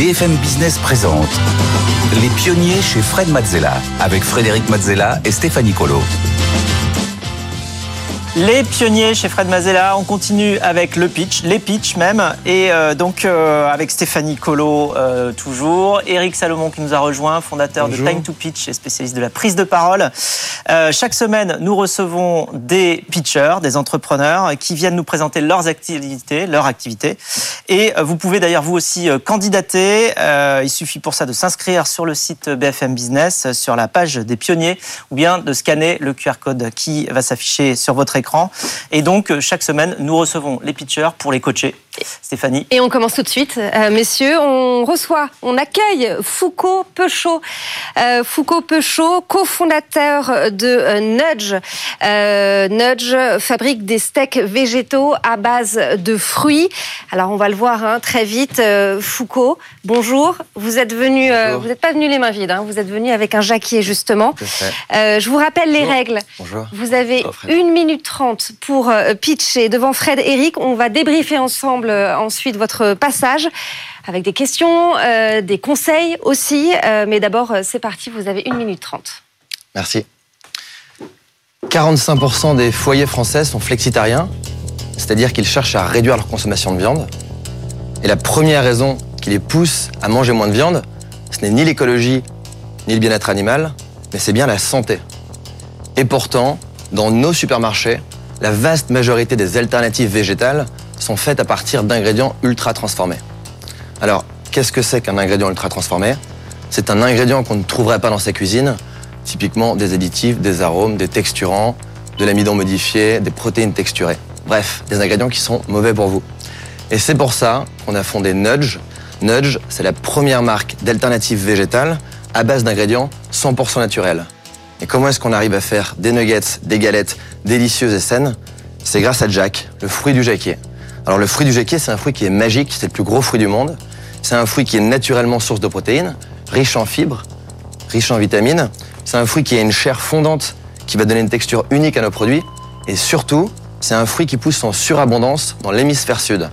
BFM Business présente Les pionniers chez Fred Mazzella avec Frédéric Mazzella et Stéphanie Colo. Les pionniers chez Fred Mazella, on continue avec le pitch, les pitch même, et euh, donc euh, avec Stéphanie Colo euh, toujours, Eric Salomon qui nous a rejoint, fondateur de Time to Pitch et spécialiste de la prise de parole. chaque semaine, nous recevons des pitchers, des entrepreneurs qui viennent nous présenter leurs activités, leurs activités, et vous pouvez d'ailleurs vous aussi candidater. il suffit pour ça de s'inscrire sur le site BFM Business, sur la page des pionniers, ou bien de scanner le QR code qui va s'afficher sur votre écran. Et donc, euh, chaque semaine, nous recevons les pitchers pour les coacher. Stéphanie. Et on commence tout de suite, euh, messieurs. On reçoit, on accueille Foucault Peuchot. Euh, Foucault Peuchot, cofondateur de Nudge. Nudge fabrique des steaks végétaux à base de fruits. Alors on va le voir hein, très vite. Foucault, bonjour. Vous êtes venu, vous n'êtes pas venu les mains vides. Hein. vous êtes venu avec un jacquier justement. je vous rappelle les règles. Bonjour. Vous avez une minute 30 pour pitcher devant Fred et Eric. On va débriefer ensemble euh, ensuite votre passage avec des questions, euh, des conseils aussi. Euh, mais d'abord, c'est parti, vous avez une minute 30. Merci. 45% des foyers français sont flexitariens, c'est-à-dire qu'ils cherchent à réduire leur consommation de viande. Et la première raison qui les pousse à manger moins de viande, ce n'est ni l'écologie, ni le bien-être animal, mais c'est bien la santé. Et pourtant, dans nos supermarchés, la vaste majorité des alternatives végétales sont faites à partir d'ingrédients ultra transformés. Alors, qu'est-ce que c'est qu'un ingrédient ultra transformé? C'est un ingrédient qu'on ne trouverait pas dans sa cuisine, typiquement des additifs, des arômes, des texturants, de l'amidon modifié, des protéines texturées. Bref, des ingrédients qui sont mauvais pour vous. Et c'est pour ça qu'on a fondé Nudge. Nudge, c'est la première marque d'alternatives végétales à base d'ingrédients 100% naturels. Et comment est-ce qu'on arrive à faire des nuggets, des galettes délicieuses et saines? C'est grâce à Jack, le fruit du jacquier. Alors le fruit du jacquier, c'est un fruit qui est magique, c'est le plus gros fruit du monde. C'est un fruit qui est naturellement source de protéines, riche en fibres, riche en vitamines. C'est un fruit qui a une chair fondante qui va donner une texture unique à nos produits. Et surtout, c'est un fruit qui pousse en surabondance dans l'hémisphère sud.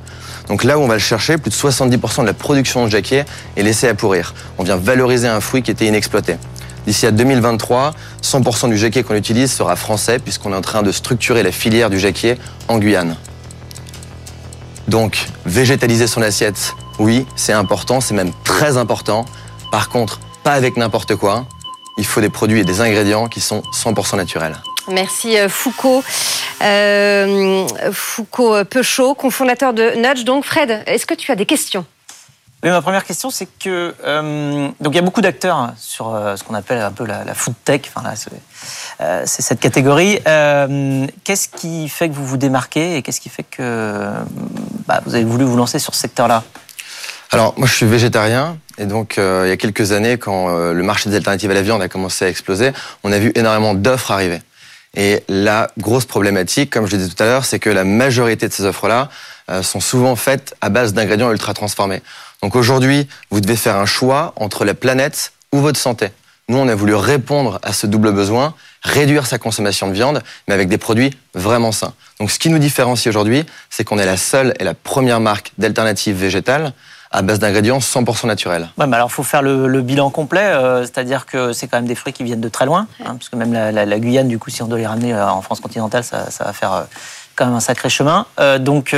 Donc là où on va le chercher, plus de 70% de la production de jacquier est laissée à pourrir. On vient valoriser un fruit qui était inexploité. D'ici à 2023, 100% du jacquier qu'on utilise sera français puisqu'on est en train de structurer la filière du jacquier en Guyane. Donc, végétaliser son assiette, oui, c'est important, c'est même très important. Par contre, pas avec n'importe quoi. Il faut des produits et des ingrédients qui sont 100% naturels. Merci euh, Foucault. Euh, Foucault Peuchot, cofondateur de Nudge. Donc Fred, est-ce que tu as des questions? Ma première question, c'est que euh, donc il y a beaucoup d'acteurs hein, sur euh, ce qu'on appelle un peu la, food tech. Enfin euh, c'est cette catégorie. qu'est-ce qui fait que vous vous démarquez et qu'est-ce qui fait que bah, vous avez voulu vous lancer sur ce secteur-là? Alors moi, je suis végétarien et donc il y a quelques années, quand le marché des alternatives à la viande a commencé à exploser, on a vu énormément d'offres arriver. Et la grosse problématique, comme je le disais tout à l'heure, c'est que la majorité de ces offres-là sont souvent faites à base d'ingrédients ultra transformés. Donc aujourd'hui, vous devez faire un choix entre la planète ou votre santé. Nous, on a voulu répondre à ce double besoin, réduire sa consommation de viande, mais avec des produits vraiment sains. Donc ce qui nous différencie aujourd'hui, c'est qu'on est la seule et la première marque d'alternatives végétales à base d'ingrédients 100% naturels. Ouais, mais alors il faut faire le, bilan complet, euh, c'est-à-dire que c'est quand même des fruits qui viennent de très loin, hein, parce que même la, Guyane, du coup, si on doit les ramener euh, en France continentale, ça, va faire euh, quand même un sacré chemin. donc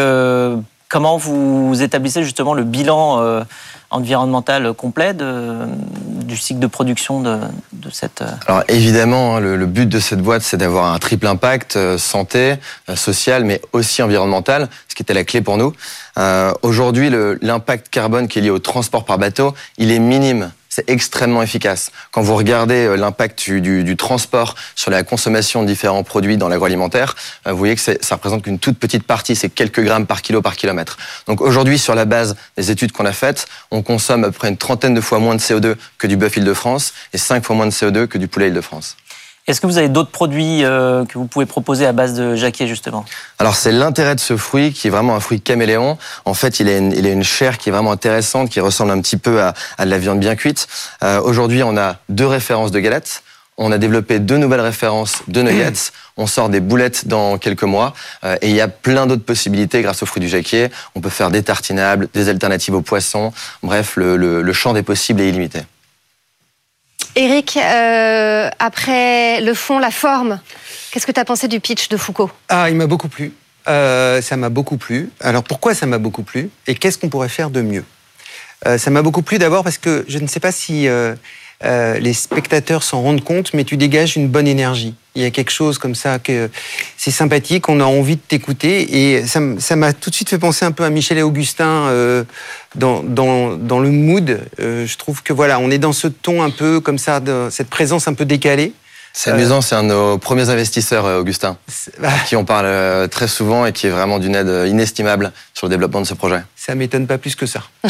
Comment vous établissez justement le bilan euh, environnemental complet du cycle de production de, cette... Euh, Alors évidemment, hein, le, but de cette boîte, c'est d'avoir un triple impact, euh, santé, social, mais aussi environnemental, ce qui était la clé pour nous. Aujourd'hui, l'impact carbone qui est lié au transport par bateau, il est minime c'est extrêmement efficace. Quand vous regardez euh, l'impact du, transport sur la consommation de différents produits dans l'agroalimentaire, euh, vous voyez que ça représente qu'une toute petite partie, c'est quelques grammes par kilo par kilomètre. Donc aujourd'hui, sur la base des études qu'on a faites, on consomme à peu près une trentaine de fois moins de CO2 que du bœuf Île-de-France et cinq fois moins de CO2 que du poulet Île-de-France. Est-ce que vous avez d'autres produits euh, que vous pouvez proposer à base de jacquier justement? Alors c'est l'intérêt de ce fruit qui est vraiment un fruit caméléon. En fait, il a une, il a une chair qui est vraiment intéressante, qui ressemble un petit peu à, à de la viande bien cuite. Euh, Aujourd'hui, on a deux références de galettes. On a développé deux nouvelles références de nuggets. On sort des boulettes dans quelques mois. Euh, et il y a plein d'autres possibilités grâce au fruit du jacquier. On peut faire des tartinables, des alternatives aux poissons. Bref, le, le, le champ des possibles est illimité. Eric, euh, après le fond, la forme, qu'est-ce que tu as pensé du pitch de Foucault? Ah, il m'a beaucoup plu. Euh, ça m'a beaucoup plu. Alors pourquoi ça m'a beaucoup plu? Et qu'est-ce qu'on pourrait faire de mieux? Euh, Ça m'a beaucoup plu d'abord parce que je ne sais pas si euh, les spectateurs s'en rendent compte, mais tu dégages une bonne énergie. Il y a quelque chose comme ça que c'est sympathique, on a envie de t'écouter et ça m'a tout de suite fait penser un peu à Michel et Augustin euh, dans, dans, dans, le mood. Euh, je trouve que voilà, on est dans ce ton un peu comme ça, de, cette présence un peu décalée. C'est amusant, c'est un de nos premiers investisseurs, euh, Augustin, bah. qui on parle euh, très souvent et qui est vraiment d'une aide euh, inestimable sur le développement de ce projet. Ça m'étonne pas plus que ça.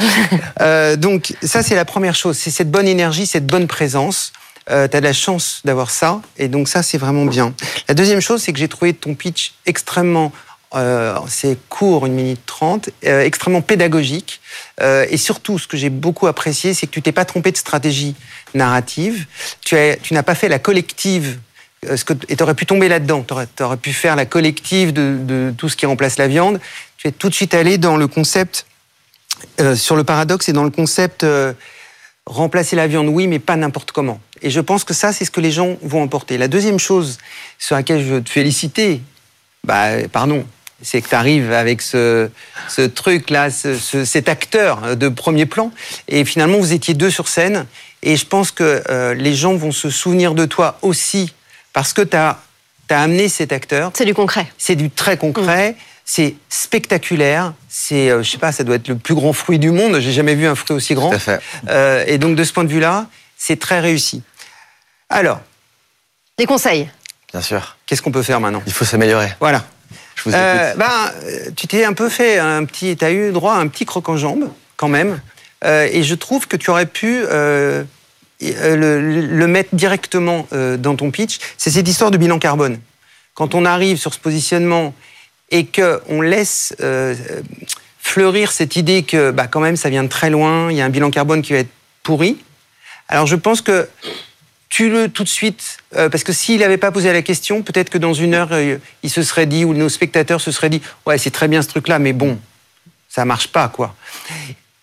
euh, donc ça, c'est la première chose, c'est cette bonne énergie, cette bonne présence. Euh, tu as de la chance d'avoir ça, et donc ça, c'est vraiment bien. La deuxième chose, c'est que j'ai trouvé ton pitch extrêmement euh, c'est court, une minute trente, euh, extrêmement pédagogique. Euh, et surtout, ce que j'ai beaucoup apprécié, c'est que tu t'es pas trompé de stratégie narrative. Tu, n'as pas fait la collective. Ce que, et tu aurais pu tomber là-dedans. Tu aurais, pu faire la collective de, de, tout ce qui remplace la viande. Tu es tout de suite allé dans le concept, sur le paradoxe et dans le concept remplacer la viande, oui, mais pas n'importe comment. Et je pense que ça, c'est ce que les gens vont emporter. La deuxième chose sur laquelle je veux te féliciter, bah, pardon, c'est que tu arrives avec ce, ce truc-là, ce, cet acteur de premier plan, et finalement vous étiez deux sur scène, et je pense que euh, les gens vont se souvenir de toi aussi, parce que tu as, as, amené cet acteur. C'est du concret. C'est du très concret. Mm. C'est spectaculaire. C'est, euh, je sais pas, ça doit être le plus grand fruit du monde. J'ai jamais vu un fruit aussi grand. Tout à fait. Euh, et donc de ce point de vue-là, c'est très réussi. Alors. Des conseils. Bien sûr. Qu'est-ce qu'on peut faire maintenant? Il faut s'améliorer. Voilà. Euh, ben, tu t'es un peu fait un petit, as eu droit à un petit croc en jambe quand même, euh, et je trouve que tu aurais pu euh, le, mettre directement dans ton pitch. C'est cette histoire de bilan carbone. Quand on arrive sur ce positionnement et que on laisse fleurir cette idée que, bah, quand même, ça vient de très loin, il y a un bilan carbone qui va être pourri. Alors je pense que tue-le tout de suite, euh, parce que s'il n'avait pas posé la question, peut-être que dans une heure, euh, il se serait dit, ou nos spectateurs se seraient dit, ouais, c'est très bien ce truc-là, mais bon, ça marche pas, quoi.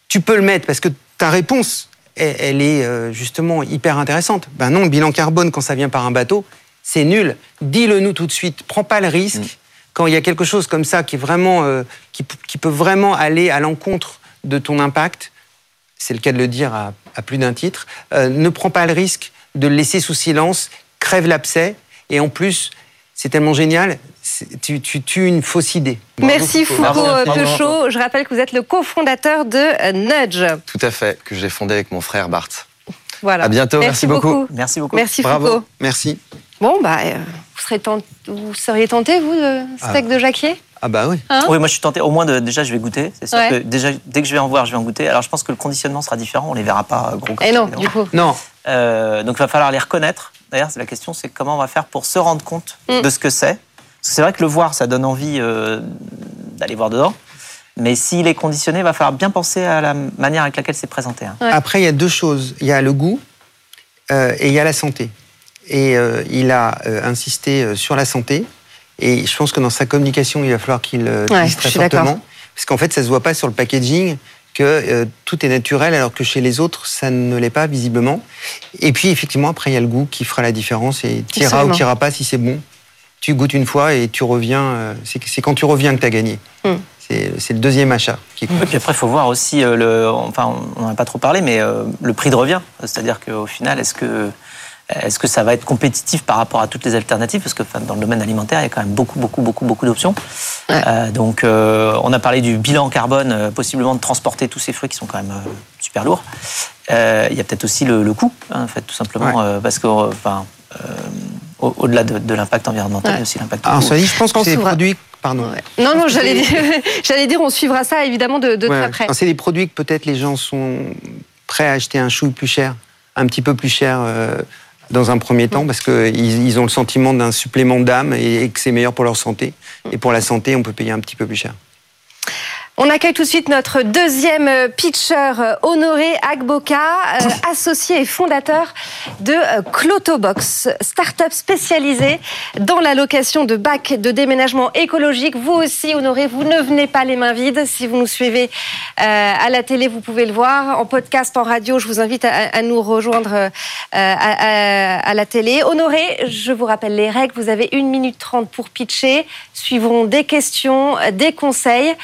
Tu peux le mettre, parce que ta réponse, elle, est euh, justement hyper intéressante. Ben non, bilan carbone, quand ça vient par un bateau, c'est nul. Dis-le nous tout de suite. Prends pas le risque. Mm. Quand il y a quelque chose comme ça qui, est vraiment, qui, qui, peut vraiment aller à l'encontre de ton impact, c'est le cas de le dire à, à plus d'un titre, ne prends pas le risque de le laisser sous silence, crève l'abcès, et en plus, c'est tellement génial, tu, tues une fausse idée. Merci Foucault euh, Peuchot. Je rappelle que vous êtes le cofondateur de euh, Nudge. Tout à fait, que j'ai fondé avec mon frère Bart. Voilà. À bientôt, merci, beaucoup. Merci beaucoup. Merci Bravo. Foucault. Merci. Bon, bah, euh, vous, serez vous seriez tenté, vous, de steak ah. de jacquier? Ah bah oui. Hein? Oui, moi je suis tenté. Au moins de, déjà je vais goûter. C'est sûr que déjà dès que je vais en voir, je vais en goûter. Alors je pense que le conditionnement sera différent. On les verra pas gros. Et eh non, du coup. Non. Euh, donc il va falloir les reconnaître. D'ailleurs, la question, c'est comment on va faire pour se rendre compte mm. de ce que c'est. C'est vrai que le voir, ça donne envie euh, d'aller voir dedans. Mais s'il est conditionné, il va falloir bien penser à la manière avec laquelle c'est présenté. Hein. Après, il y a deux choses. Il y a le goût euh, et il y a la santé. Et il a insisté sur la santé. Et je pense que dans sa communication, il va falloir qu'il dise très fortement. Parce qu'en fait, ça se voit pas sur le packaging que euh, tout est naturel alors que chez les autres, ça ne l'est pas visiblement. Et puis effectivement, après, il y a le goût qui fera la différence et t'iras ou t'iras pas si c'est bon. Tu goûtes une fois et tu reviens. Euh, c'est quand tu reviens que tu as gagné. Hmm. C'est le deuxième achat qui compte. Et puis après, il faut voir aussi, euh, le, enfin, on n'en a pas trop parlé, mais le prix de revient. C'est-à-dire qu'au final, est-ce que est-ce que ça va être compétitif par rapport à toutes les alternatives? Parce que dans le domaine alimentaire, il y a quand même beaucoup, beaucoup, beaucoup, beaucoup d'options. Euh, donc, euh, on a parlé du bilan carbone, euh, possiblement de transporter tous ces fruits qui sont quand même super lourd. Euh, il y a peut-être aussi le, coût, hein, en fait, tout simplement, parce que, enfin, au-delà de, l'impact environnemental, il y a aussi l'impact. Alors, ça dit, je pense que c'est des produits Pardon. Non, non, j'allais dire, j'allais dire, on suivra ça évidemment de, très près. C'est des produits que peut-être les gens sont prêts à acheter un chou plus cher, un petit peu plus cher dans un premier temps parce qu'ils ils ont le sentiment d'un supplément d'âme et, que c'est meilleur pour leur santé. Et pour la santé, on peut payer un petit peu plus cher. On accueille tout de suite notre deuxième pitcher, euh, Honoré Agboka, euh, associé et fondateur de euh, Clotobox, start-up spécialisée dans la location de bacs de déménagement écologique. Vous aussi, Honoré, vous ne venez pas les mains vides. Si vous nous suivez à la télé, vous pouvez le voir. En podcast, en radio, je vous invite à, nous rejoindre à, la télé. Honoré, je vous rappelle les règles. Vous avez une minute trente pour pitcher. Suivront des questions, des conseils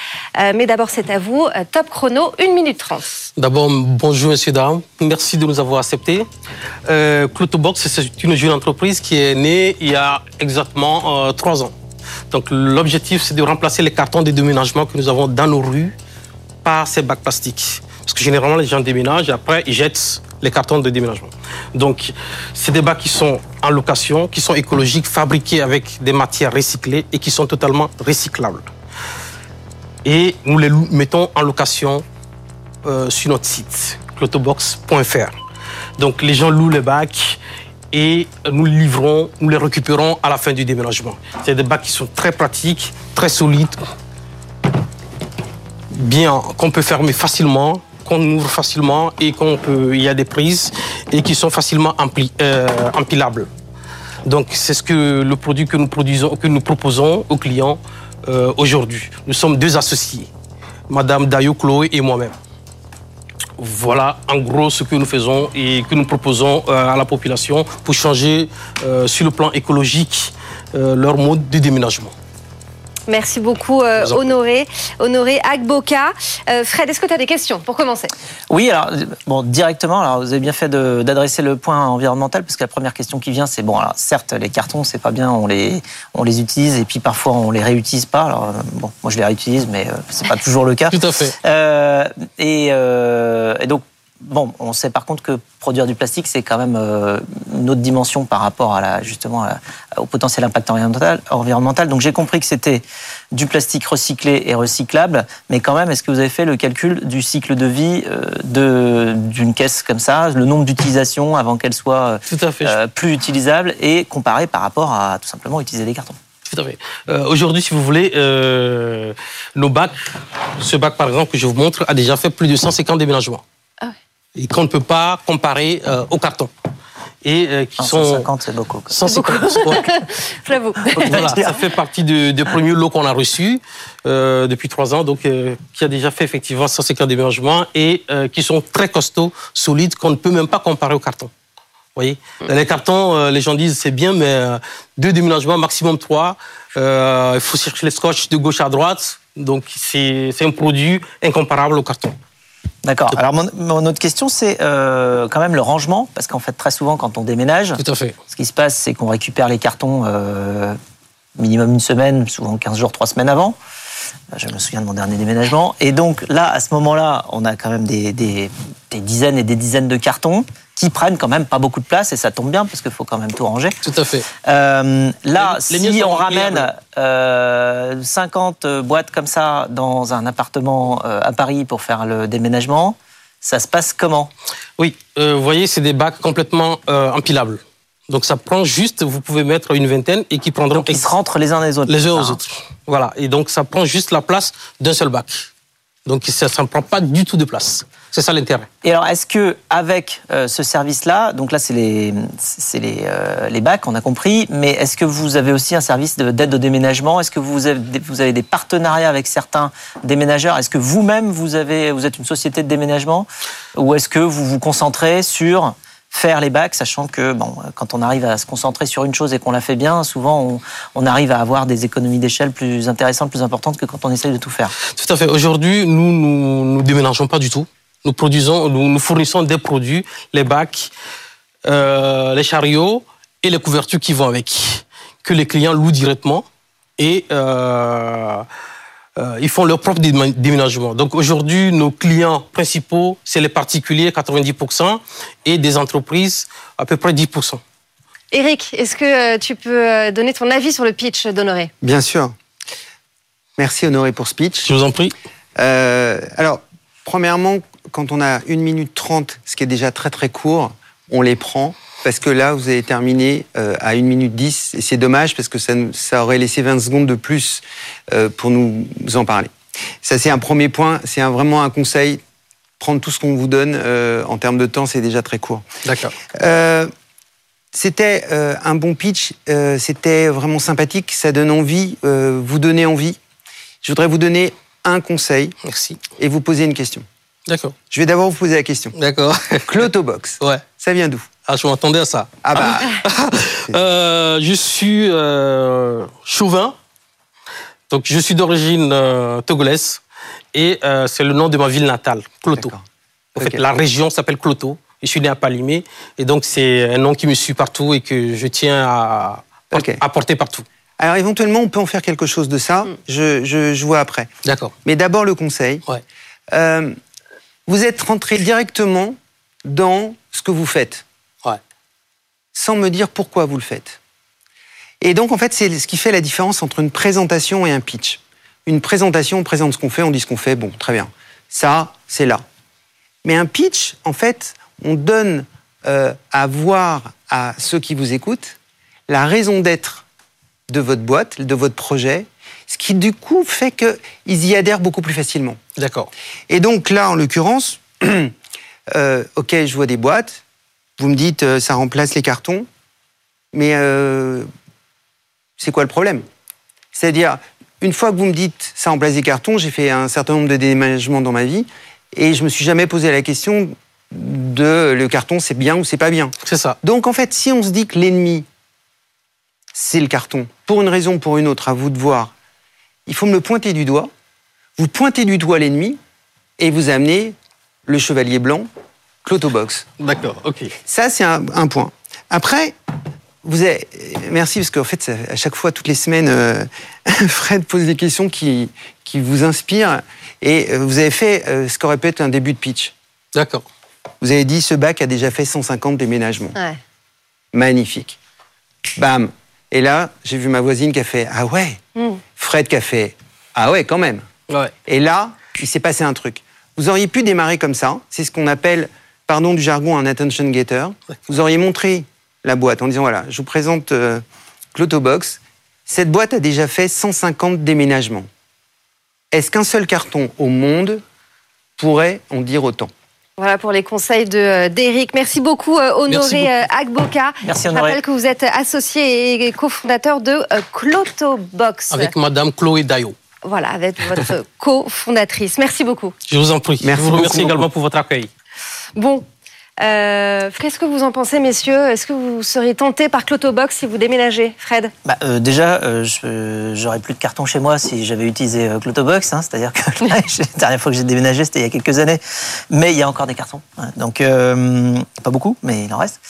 d'abord, c'est à vous. Euh, top chrono, 1 minute 30. D'abord, bonjour, messieurs, dames. Merci de nous avoir acceptés. Euh, Clotobox, c'est une jeune entreprise qui est née il y a exactement euh, trois ans. Donc, l'objectif, c'est de remplacer les cartons de déménagement que nous avons dans nos rues par ces bacs plastiques. Parce que généralement, les gens déménagent et après, ils jettent les cartons de déménagement. Donc, c'est des bacs qui sont en location, qui sont écologiques, fabriqués avec des matières recyclées et qui sont totalement recyclables et nous les mettons en location euh, sur notre site, clotobox.fr. Donc les gens louent les bacs et nous les livrons, nous les récupérons à la fin du déménagement. C'est des bacs qui sont très pratiques, très solides, bien qu'on peut fermer facilement, qu'on ouvre facilement et qu'on peut, il y a des prises et qui sont facilement euh, empilables. Donc c'est ce que le produit que nous produisons, que nous proposons aux clients euh, aujourd'hui. Nous sommes deux associés, Madame Dayo Chloé et moi-même. Voilà en gros ce que nous faisons et que nous proposons euh, à la population pour changer euh, sur le plan écologique leur mode de déménagement. Merci beaucoup, euh, Honoré. Honoré Agboka. Euh, Fred, est-ce que tu as des questions pour commencer? Oui, alors, bon, directement, alors, vous avez bien fait d'adresser le point environnemental, parce que la première question qui vient, c'est bon, alors, certes, les cartons, c'est pas bien, on les, on les utilise, et puis parfois, on les réutilise pas. Alors, euh, bon, moi, je les réutilise, mais c'est pas toujours le cas. Tout à fait. et, et donc, Bon, on sait par contre que produire du plastique, c'est quand même euh, une autre dimension par rapport à la, justement au potentiel impact environnemental. environnemental. Donc j'ai compris que c'était du plastique recyclé et recyclable, mais quand même, est-ce que vous avez fait le calcul du cycle de vie euh, d'une caisse comme ça, le nombre d'utilisations avant qu'elle soit euh, plus utilisable et comparé par rapport à tout simplement utiliser des cartons? Tout à fait. Aujourd'hui, si vous voulez, nos bacs, ce bac par exemple que je vous montre, a déjà fait plus de 150 déménagements et qu'on ne peut pas comparer euh, au carton. Et euh, qui 150, c'est beaucoup. 150, J'avoue. Voilà, ça fait partie des de premiers lots qu'on a reçus euh, depuis trois ans, donc qui a déjà fait effectivement 150 déménagements et qui sont très costauds, solides, qu'on ne peut même pas comparer au carton. Vous voyez? Dans les cartons, les gens disent c'est bien, mais deux déménagements, maximum trois. il faut chercher les scotch de gauche à droite. Donc c'est un produit incomparable au carton. D'accord. Alors mon, autre question, c'est euh, quand même le rangement, parce qu'en fait très souvent quand on déménage, Tout à fait. ce qui se passe, c'est qu'on récupère les cartons euh, minimum une semaine, souvent 15 jours, 3 semaines avant. Je me souviens de mon dernier déménagement. Et donc là, à ce moment-là, on a quand même des, des, dizaines et des dizaines de cartons qui prennent quand même pas beaucoup de place et ça tombe bien parce qu'il faut quand même tout ranger. Tout à fait. Euh, là, si on ramène euh, 50 boîtes comme ça dans un appartement euh, à Paris pour faire le déménagement, ça se passe comment? Oui, euh, vous voyez, c'est des bacs complètement empilables. Donc ça prend juste, vous pouvez mettre une vingtaine et qui prendront. Donc ils se rentrent les uns les autres. Les uns aux autres. Voilà. Et donc ça prend juste la place d'un seul bac. Donc ça ne prend pas du tout de place. C'est ça l'intérêt. Et alors, est-ce que avec euh, ce service-là, donc là c'est les c'est les, euh, les bacs, on a compris, mais est-ce que vous avez aussi un service d'aide au déménagement? Est-ce que vous avez, vous avez des partenariats avec certains déménageurs? Est-ce que vous-même vous avez vous êtes une société de déménagement? Ou est-ce que vous vous concentrez sur faire les bacs, sachant que bon, quand on arrive à se concentrer sur une chose et qu'on la fait bien, souvent on, arrive à avoir des économies d'échelle plus intéressantes, plus importantes que quand on essaye de tout faire. Tout à fait. Aujourd'hui, nous, nous ne déménageons pas du tout. Nous produisons, nous, fournissons des produits, les bacs, euh, les chariots et les couvertures qui vont avec, que les clients louent directement et euh, euh, ils font leur propre déménagement. Donc aujourd'hui, nos clients principaux, c'est les particuliers, 90%, et des entreprises, à peu près 10%. Eric, est-ce que tu peux donner ton avis sur le pitch d'Honoré? Bien sûr. Merci Honoré pour ce pitch. Je vous en prie. alors, premièrement, quand on a 1 minute 30, ce qui est déjà très très court, on les prend parce que là, vous avez terminé euh, à 1 minute 10 et c'est dommage parce que ça, ça, aurait laissé 20 secondes de plus euh, pour nous en parler. Ça, c'est un premier point. C'est vraiment un conseil. Prendre tout ce qu'on vous donne euh, en termes de temps, c'est déjà très court. D'accord. c'était un bon pitch. c'était vraiment sympathique. Ça donne envie, vous donner envie. Je voudrais vous donner un conseil. Merci. Et vous poser une question. D'accord. Je vais d'abord vous poser la question. D'accord. Clotobox. ouais. Ça vient d'où? Ah, je m'attendais à ça. Ah bah. euh, je suis euh, chauvin. Donc, je suis d'origine euh, togolaise. Et c'est le nom de ma ville natale, Cloto. En fait, la région s'appelle Cloto. Je suis né à Palimé. Et donc, c'est un nom qui me suit partout et que je tiens à, à porter partout. Alors, éventuellement, on peut en faire quelque chose de ça. Mm. Je, je, je vois après. D'accord. Mais d'abord, le conseil. Ouais. Vous êtes rentré directement dans ce que vous faites. Ouais. Sans me dire pourquoi vous le faites. Et donc, en fait, c'est ce qui fait la différence entre une présentation et un pitch. Une présentation, on présente ce qu'on fait, on dit ce qu'on fait, bon, très bien. Ça, c'est là. Mais un pitch, en fait, on donne euh, à voir à ceux qui vous écoutent la raison d'être de votre boîte, de votre projet, ce qui du coup fait qu'ils y adhèrent beaucoup plus facilement. D'accord. Et donc là, en l'occurrence, euh, ok, je vois des boîtes, vous me dites euh, ça remplace les cartons, mais euh, c'est quoi le problème? C'est-à-dire, une fois que vous me dites ça remplace les cartons, j'ai fait un certain nombre de déménagements dans ma vie, et je me suis jamais posé la question de le carton c'est bien ou c'est pas bien. C'est ça. Donc en fait, si on se dit que l'ennemi c'est le carton, pour une raison ou pour une autre, à vous de voir il faut me le pointer du doigt. Vous pointez du doigt l'ennemi et vous amenez le chevalier blanc, Clotobox. D'accord, ok. Ça, c'est un, point. Après, vous avez... Merci, parce qu'en fait, à chaque fois, toutes les semaines, euh, Fred pose des questions qui, qui vous inspirent. Et euh, vous avez fait euh, ce qu'aurait pu être un début de pitch. D'accord. Vous avez dit, ce bac a déjà fait 150 déménagements. Ouais. Magnifique. Bam. Et là, j'ai vu ma voisine qui a fait, ah ouais. Hmm. Fred qui a fait Ah ouais, quand même. Et là, il s'est passé un truc. Vous auriez pu démarrer comme ça. C'est ce qu'on appelle, pardon du jargon, un attention getter. Vous auriez montré la boîte en disant voilà, je vous présente euh, Clotobox. Cette boîte a déjà fait 150 déménagements. Est-ce qu'un seul carton au monde pourrait en dire autant? Voilà pour les conseils euh, d'Eric. Merci beaucoup euh, Honoré Merci beaucoup. Agboka. Merci Honoré. Je rappelle que vous êtes associé et cofondateur de Clotobox. Avec Madame Chloé Dayo. Voilà, avec votre cofondatrice. Merci beaucoup. Je vous en prie. Merci Je vous remercie également pour votre accueil. Bon, euh, Qu'est-ce que vous en pensez, messieurs? Est-ce que vous seriez tenté par Clotobox si vous déménagez, Fred? Bah, euh, Déjà, euh, j'aurais plus de carton chez moi si j'avais utilisé euh, Clotobox. Hein, C'est-à-dire que la dernière fois que j'ai déménagé, c'était il y a quelques années. Mais il y a encore des cartons. Hein, donc, euh, pas beaucoup, mais il en reste.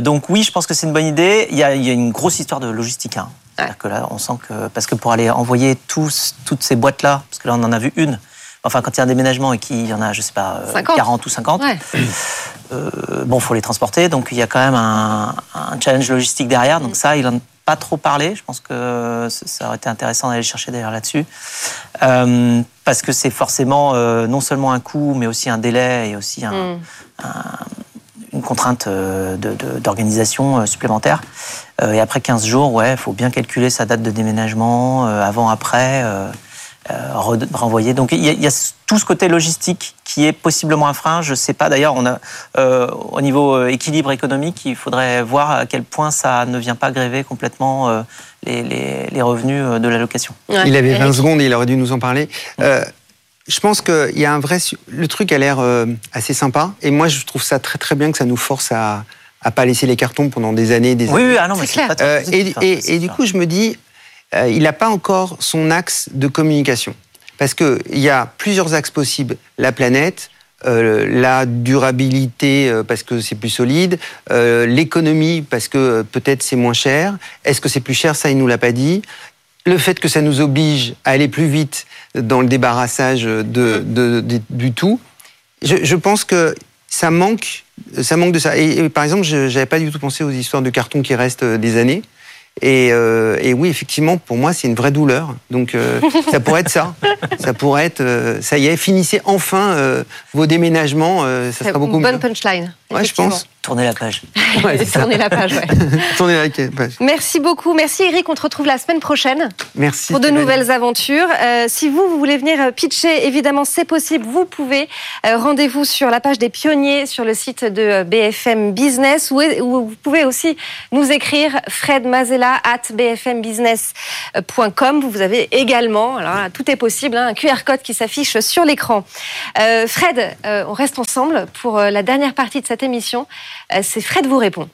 donc oui, je pense que c'est une bonne idée. Il y a, il y a une grosse histoire de logistique. Hein. Que là, on sent que parce que pour aller envoyer tous, toutes ces boîtes là, parce que là on en a vu une, enfin quand il y a un déménagement et qu'il y en a, je sais pas, 40 ou 50, ouais. euh, bon, faut les transporter, donc il y a quand même un, un challenge logistique derrière. Donc ça, il en a pas trop parlé. Je pense que ça aurait été intéressant d'aller chercher d'ailleurs là-dessus, euh, parce que c'est forcément euh, non seulement un coût, mais aussi un délai et aussi un, mm. un, une contrainte euh, d'organisation supplémentaire. et après 15 jours, ouais, faut bien calculer sa date de déménagement, avant, après. Euh, renvoyer. Donc il y, a, tout ce côté logistique qui est possiblement un frein. Je ne sais pas d'ailleurs, on a euh, au niveau euh, équilibre économique, il faudrait voir à quel point ça ne vient pas gréver complètement les, les, revenus de la location. Il avait 20 secondes, il aurait dû nous en parler. je pense qu'il y a un vrai. Le truc a l'air assez sympa, et moi je trouve ça très très bien que ça nous force à à pas laisser les cartons pendant des années, des oui, années. Oui, ah non, mais c'est pas et, et, et, du coup, je me dis, euh, il n'a pas encore son axe de communication. Parce qu'il y a plusieurs axes possibles. La planète, euh, la durabilité euh, parce que c'est plus solide, l'économie parce que peut-être c'est moins cher. Est-ce que c'est plus cher? Ça, il nous l'a pas dit. le fait que ça nous oblige à aller plus vite dans le débarrassage de, du tout, je, pense que ça manque, ça manque de ça. Et, par exemple, je n'avais pas du tout pensé aux histoires de carton qui restent des années. Euh, et, oui, effectivement, pour moi, c'est une vraie douleur. Donc, euh, ça pourrait être ça. Ça pourrait être, euh, ça y est, finissez enfin vos déménagements. ça sera beaucoup une bonne mieux. punchline. Ouais, je pense. Tournez la page. Tournez la page, ouais. La page. Merci beaucoup. Merci Eric. On te retrouve la semaine prochaine. Merci. Pour de nouvelles aventures. si vous, vous voulez venir pitcher, évidemment, c'est possible. Vous pouvez. Rendez-vous sur la page des pionniers sur le site de BFM Business où, vous pouvez aussi nous écrire Fred Mazella at bfmbusiness.com. Vous avez également, alors tout est possible, hein, un QR code qui s'affiche sur l'écran. Fred, on reste ensemble pour la dernière partie de cette émission. C'est Fred vous répond.